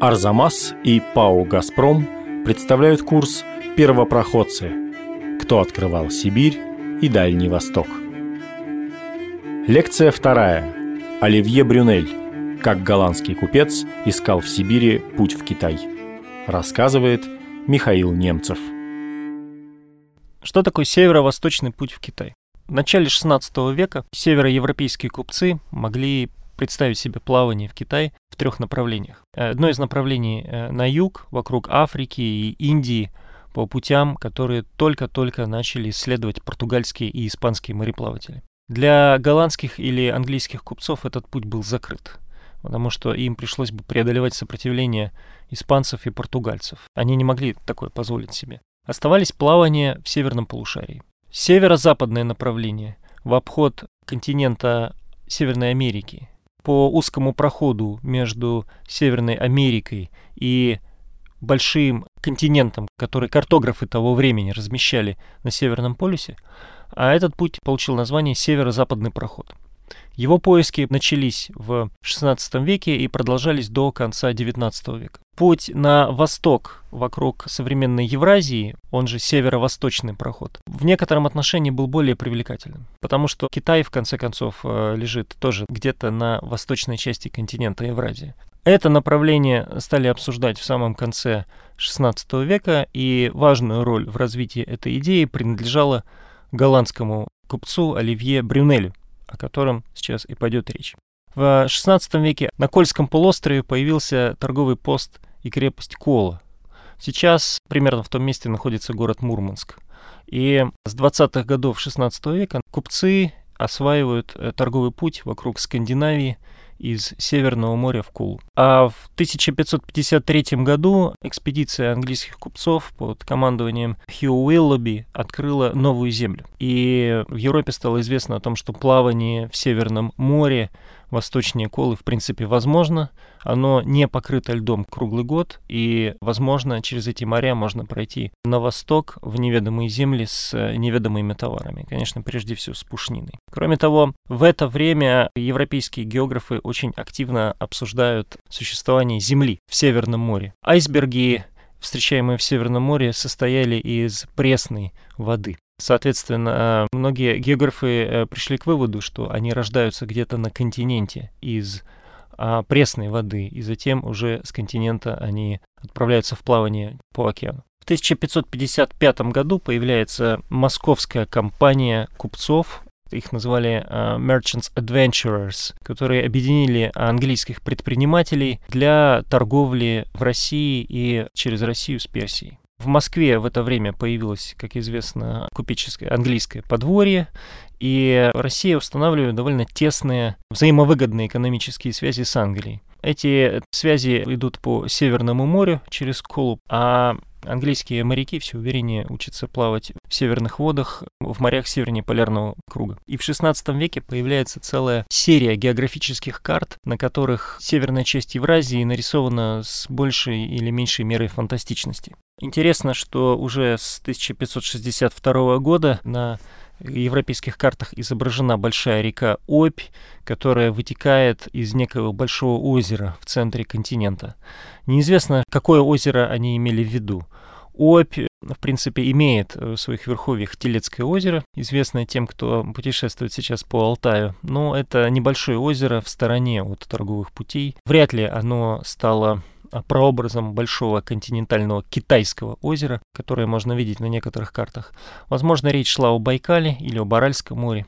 Арзамас и ПАО «Газпром» представляют курс «Первопроходцы. Кто открывал Сибирь и Дальний Восток». Лекция вторая. Оливье Брюнель. Как голландский купец искал в Сибири путь в Китай. Рассказывает Михаил Немцев. Что такое северо-восточный путь в Китай? В начале XVI века североевропейские купцы могли представить себе плавание в Китай в трех направлениях. Одно из направлений э, на юг, вокруг Африки и Индии, по путям, которые только-только начали исследовать португальские и испанские мореплаватели. Для голландских или английских купцов этот путь был закрыт, потому что им пришлось бы преодолевать сопротивление испанцев и португальцев. Они не могли такое позволить себе. Оставались плавания в северном полушарии. Северо-западное направление в обход континента Северной Америки по узкому проходу между Северной Америкой и большим континентом, который картографы того времени размещали на Северном полюсе, а этот путь получил название Северо-Западный проход. Его поиски начались в XVI веке и продолжались до конца XIX века. Путь на восток вокруг современной Евразии, он же северо-восточный проход, в некотором отношении был более привлекательным, потому что Китай, в конце концов, э, лежит тоже где-то на восточной части континента Евразии. Это направление стали обсуждать в самом конце XVI века, и важную роль в развитии этой идеи принадлежала голландскому купцу Оливье Брюнелю, о котором сейчас и пойдет речь. В XVI веке на Кольском полуострове появился торговый пост и крепость Кола. Сейчас примерно в том месте находится город Мурманск. И с 20-х годов XVI века купцы осваивают э, торговый путь вокруг Скандинавии из Северного моря в Кулу. А в 1553 году экспедиция английских купцов под командованием Хью Уиллоби открыла новую землю. И в Европе стало известно о том, что плавание в Северном море восточнее Колы в принципе возможно. Оно не покрыто льдом круглый год, и, возможно, через эти моря можно пройти на восток в неведомые земли с неведомыми товарами. Конечно, прежде всего с пушниной. Кроме того, в это время европейские географы очень активно обсуждают существование Земли в Северном море. Айсберги встречаемые в Северном море, состояли из пресной воды. Соответственно, многие географы э, пришли к выводу, что они рождаются где-то на континенте из а, пресной воды, и затем уже с континента они отправляются в плавание по океану. В 1555 году появляется московская компания купцов, их называли uh, Merchants Adventurers, которые объединили английских предпринимателей для торговли в России и через Россию с Персией. В Москве в это время появилось, как известно, купеческое английское подворье, и Россия устанавливает довольно тесные взаимовыгодные экономические связи с Англией. Эти связи идут по Северному морю через Колуб, а Английские моряки все увереннее учатся плавать в северных водах, в морях севернее полярного круга. И в XVI веке появляется целая серия географических карт, на которых северная часть Евразии нарисована с большей или меньшей мерой фантастичности. Интересно, что уже с 1562 года на европейских картах изображена большая река Обь, которая вытекает из некого большого озера в центре континента. Неизвестно, какое озеро они имели в виду. Обь, в принципе, имеет в своих верховьях Телецкое озеро, известное тем, кто путешествует сейчас по Алтаю. Но это небольшое озеро в стороне от торговых путей. Вряд ли оно стало прообразом большого континентального китайского озера, которое можно видеть на некоторых картах. Возможно, речь шла о Байкале или об Аральском море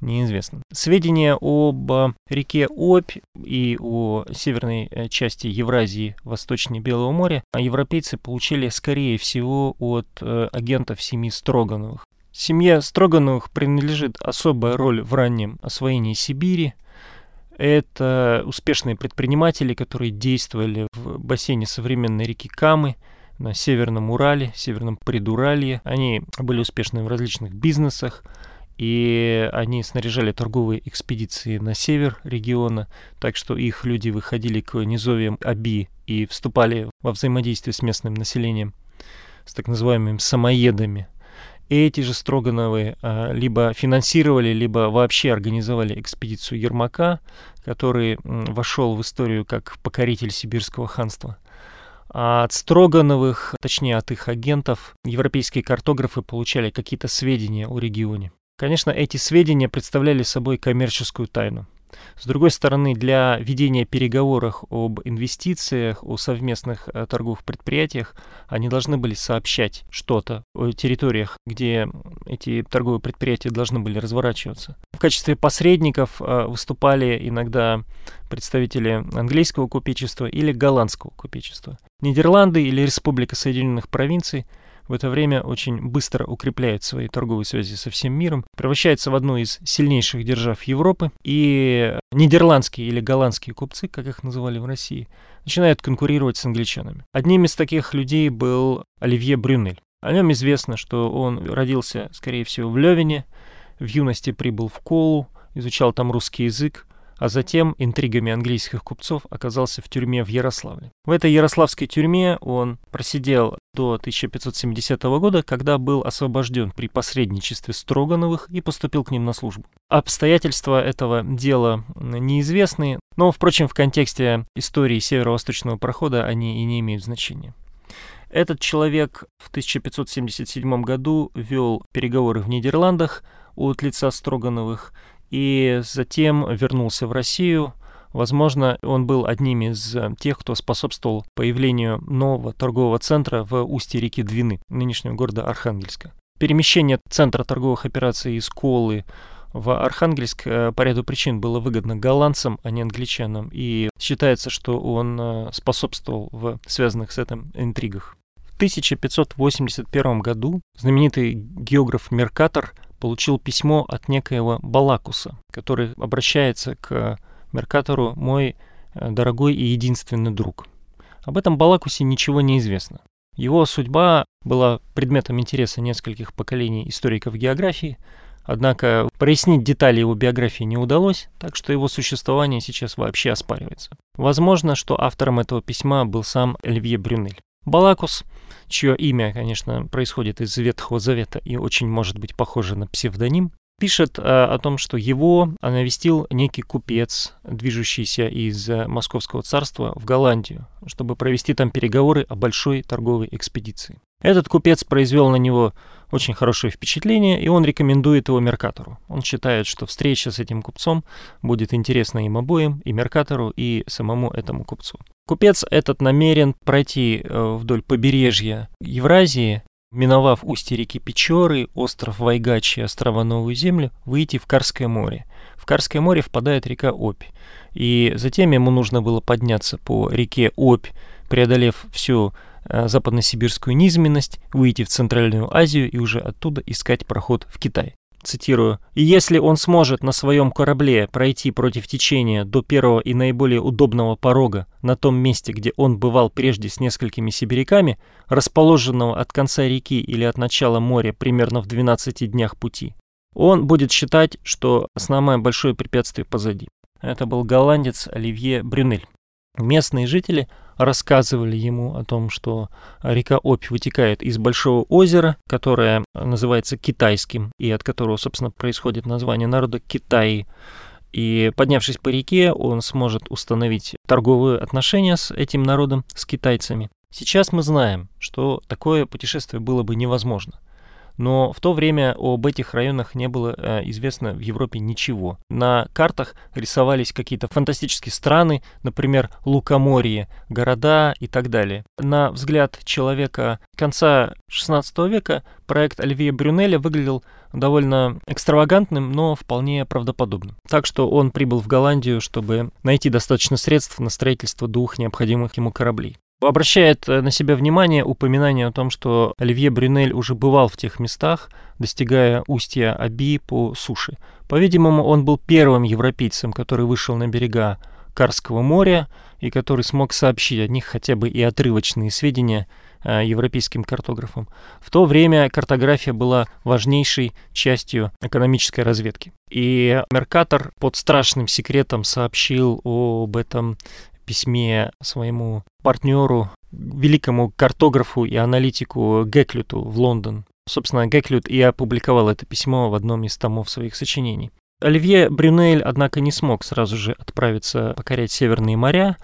неизвестно. Сведения об а, реке Обь и о северной э, части Евразии восточнее Белого моря а европейцы получили, скорее всего, от э, агентов семьи Строгановых. Семье Строгановых принадлежит особая роль в раннем освоении Сибири – это успешные предприниматели, которые действовали в бассейне современной реки Камы, на Северном Урале, Северном Предуралье. Они были успешны в различных бизнесах, и они снаряжали торговые экспедиции на север региона, так что их люди выходили к низовьям Аби и вступали во взаимодействие с местным населением, с так называемыми самоедами. Эти же Строгановы а, либо финансировали, либо вообще организовали экспедицию Ермака, который вошел в историю как покоритель сибирского ханства. А от Строгановых, точнее от их агентов, европейские картографы получали какие-то сведения о регионе. Конечно, эти сведения представляли собой коммерческую тайну. С другой стороны, для ведения переговоров об инвестициях, о совместных э, торговых предприятиях, они должны были сообщать что-то о территориях, где эти торговые предприятия должны были разворачиваться. В качестве посредников э, выступали иногда представители английского купечества или голландского купечества. Нидерланды или Республика Соединенных Провинций – в это время очень быстро укрепляет свои торговые связи со всем миром, превращается в одну из сильнейших держав Европы, и нидерландские или голландские купцы, как их называли в России, начинают конкурировать с англичанами. Одним из таких людей был Оливье Брюнель. О нем известно, что он родился, скорее всего, в Левине, в юности прибыл в Колу, изучал там русский язык, а затем интригами английских купцов оказался в тюрьме в Ярославле. В этой ярославской тюрьме он просидел до 1570 года, когда был освобожден при посредничестве Строгановых и поступил к ним на службу. Обстоятельства этого дела неизвестны, но, впрочем, в контексте истории северо-восточного прохода они и не имеют значения. Этот человек в 1577 году вел переговоры в Нидерландах от лица Строгановых и затем вернулся в Россию. Возможно, он был одним из э, тех, кто способствовал появлению нового торгового центра в устье реки Двины, нынешнего города Архангельска. Перемещение центра торговых операций из Колы в Архангельск э, по ряду причин было выгодно голландцам, а не англичанам, и считается, что он э, способствовал в связанных с этим интригах. В 1581 году знаменитый географ Меркатор получил письмо от некоего Балакуса, который обращается к Меркатору «мой э, дорогой и единственный друг». Об этом Балакусе ничего не известно. Его судьба была предметом интереса нескольких поколений историков географии, однако прояснить детали его биографии не удалось, так что его существование сейчас вообще оспаривается. Возможно, что автором этого письма был сам Эльвье Брюнель. Балакус чье имя, конечно, происходит из Ветхого Завета и очень может быть похоже на псевдоним, пишет э, о том, что его навестил некий купец, движущийся из э, Московского царства в Голландию, чтобы провести там переговоры о большой торговой экспедиции. Этот купец произвел на него очень хорошее впечатление, и он рекомендует его Меркатору. Он считает, что встреча с этим купцом будет интересна им обоим, и Меркатору, и самому этому купцу. Купец этот намерен пройти э, вдоль побережья Евразии, миновав устье реки Печоры, остров Вайгачи, острова Новую Землю, выйти в Карское море. В Карское море впадает река Обь. И затем ему нужно было подняться по реке Обь, преодолев всю западносибирскую низменность, выйти в Центральную Азию и уже оттуда искать проход в Китай цитирую, «И если он сможет на своем корабле пройти против течения до первого и наиболее удобного порога на том месте, где он бывал прежде с несколькими сибиряками, расположенного от конца реки или от начала моря примерно в 12 днях пути, он будет считать, что самое большое препятствие позади». Это был голландец Оливье Брюнель. Местные жители рассказывали ему о том, что река Обь вытекает из большого озера, которое называется Китайским, и от которого, собственно, происходит название народа Китай. И поднявшись по реке, он сможет установить торговые отношения с этим народом, с китайцами. Сейчас мы знаем, что такое путешествие было бы невозможно. Но в то время об этих районах не было э, известно в Европе ничего. На картах рисовались какие-то фантастические страны, например, Лукоморье, города и так далее. На взгляд человека конца XVI века проект Оливье Брюнеля выглядел довольно экстравагантным, но вполне правдоподобным. Так что он прибыл в Голландию, чтобы найти достаточно средств на строительство двух необходимых ему кораблей обращает э, на себя внимание упоминание о том, что Оливье Брюнель уже бывал в тех местах, достигая устья Аби по суше. По-видимому, он был первым европейцем, который вышел на берега Карского моря и который смог сообщить о них хотя бы и отрывочные сведения э, европейским картографам. В то время картография была важнейшей частью экономической разведки. И Меркатор под страшным секретом сообщил об этом письме своему партнеру, великому картографу и аналитику Геклюту в Лондон. Собственно, Геклют и опубликовал это письмо в одном из томов своих сочинений. Оливье Брюнель, однако, не смог сразу же отправиться покорять северные моря.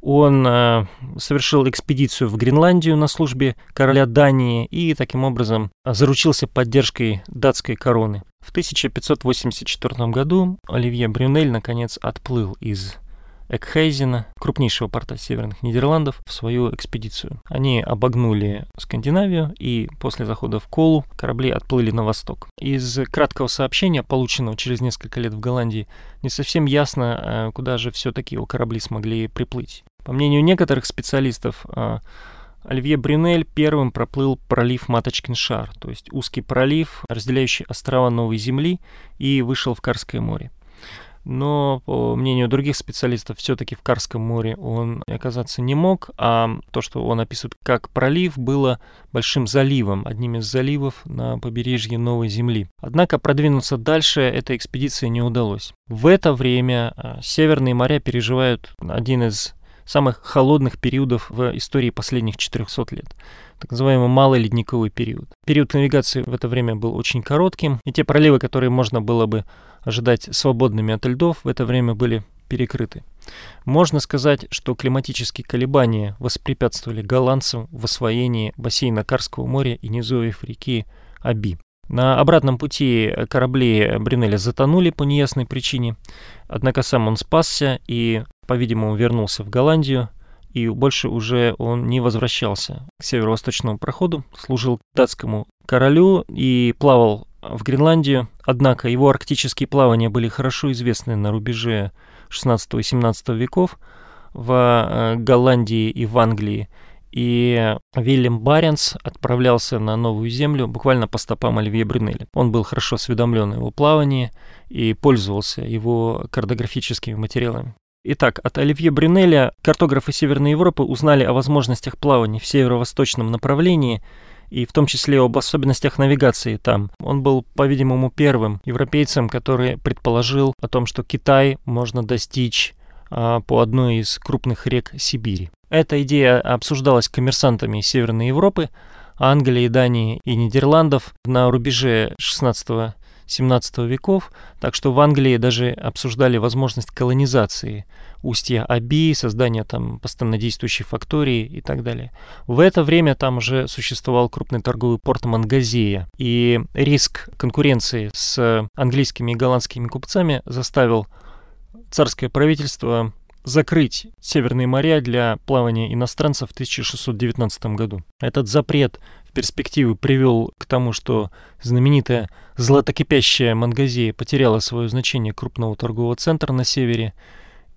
Он э, совершил экспедицию в Гренландию на службе короля Дании и таким образом заручился поддержкой датской короны. В 1584 году Оливье Брюнель наконец отплыл из Экхейзена, крупнейшего порта Северных Нидерландов, в свою экспедицию. Они обогнули Скандинавию и после захода в Колу корабли отплыли на восток. Из краткого сообщения, полученного через несколько лет в Голландии, не совсем ясно, э, куда же все-таки его корабли смогли приплыть. По мнению некоторых специалистов, э, Оливье Брюнель первым проплыл пролив Маточкин шар, то есть узкий пролив, разделяющий острова Новой Земли, и вышел в Карское море но, по мнению других специалистов, все-таки в Карском море он оказаться не мог, а то, что он описывает как пролив, было большим заливом, одним из заливов на побережье Новой Земли. Однако продвинуться дальше этой экспедиции не удалось. В это время а, северные моря переживают один из самых холодных периодов в истории последних 400 лет так называемый малый ледниковый период. Период навигации в это время был очень коротким, и те проливы, которые можно было бы ожидать свободными от льдов, в это время были перекрыты. Можно сказать, что климатические колебания воспрепятствовали голландцам в освоении бассейна Карского моря и низовьев реки Аби. На обратном пути корабли Брюнеля затонули по неясной причине, однако сам он спасся и, по-видимому, вернулся в Голландию, и больше уже он не возвращался к северо-восточному проходу, служил датскому королю и плавал в Гренландию, однако его арктические плавания были хорошо известны на рубеже 16 и 17 веков в э, Голландии и в Англии. И Вильям Баренс отправлялся на Новую Землю буквально по стопам Оливье Брюнеля. Он был хорошо осведомлен о его плавании и пользовался его картографическими материалами. Итак, от Оливье Брюнеля картографы Северной Европы узнали о возможностях плавания в северо-восточном направлении – и в том числе об особенностях навигации там. Он был, по-видимому, первым европейцем, который предположил о том, что Китай можно достичь а, по одной из крупных рек Сибири. Эта идея обсуждалась коммерсантами Северной Европы, Англии, Дании и Нидерландов на рубеже 16 17 веков, так что в Англии даже обсуждали возможность колонизации устья Аби, создания там постоянно действующей фактории и так далее. В это время там уже существовал крупный торговый порт Мангазея, и риск конкуренции с английскими и голландскими купцами заставил царское правительство закрыть Северные моря для плавания иностранцев в 1619 году. Этот запрет в перспективе привел к тому, что знаменитая златокипящая Мангазея потеряла свое значение крупного торгового центра на севере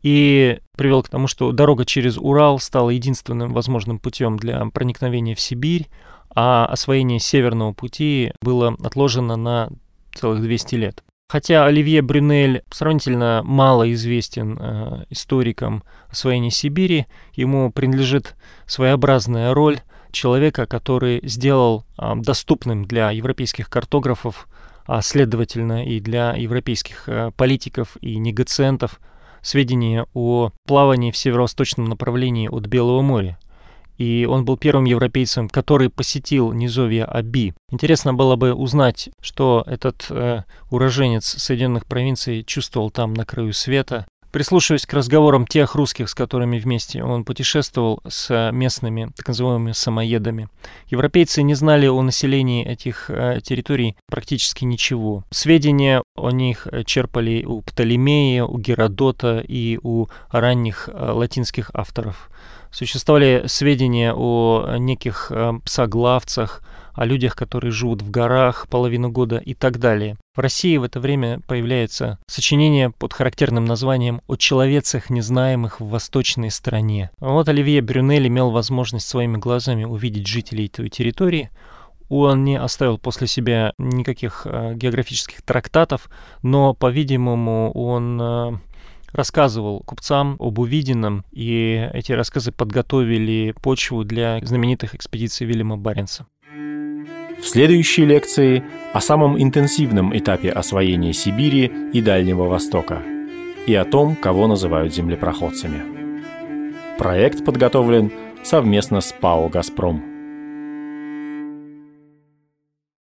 и привел к тому, что дорога через Урал стала единственным возможным путем для проникновения в Сибирь, а освоение Северного пути было отложено на целых 200 лет. Хотя Оливье Брюнель сравнительно мало известен э, историкам освоения Сибири, ему принадлежит своеобразная роль человека, который сделал э, доступным для европейских картографов, а следовательно и для европейских э, политиков и негациентов сведения о плавании в северо-восточном направлении от Белого моря и он был первым европейцем, который посетил низовья Аби. Интересно было бы узнать, что этот э, уроженец Соединенных провинций чувствовал там на краю света. Прислушиваясь к разговорам тех русских, с которыми вместе он путешествовал с местными так называемыми самоедами, европейцы не знали о населении этих э, территорий практически ничего. Сведения о них черпали у Птолемея, у Геродота и у ранних э, латинских авторов. Существовали сведения о неких э, псоглавцах, о людях, которые живут в горах половину года и так далее. В России в это время появляется сочинение под характерным названием «О человецах, незнаемых в восточной стране». Вот Оливье Брюнель имел возможность своими глазами увидеть жителей той территории, он не оставил после себя никаких э, географических трактатов, но, по-видимому, он э, рассказывал купцам об увиденном, и эти рассказы подготовили почву для знаменитых экспедиций Вильяма Баренца. В следующей лекции о самом интенсивном этапе освоения Сибири и Дальнего Востока и о том, кого называют землепроходцами. Проект подготовлен совместно с ПАО «Газпром».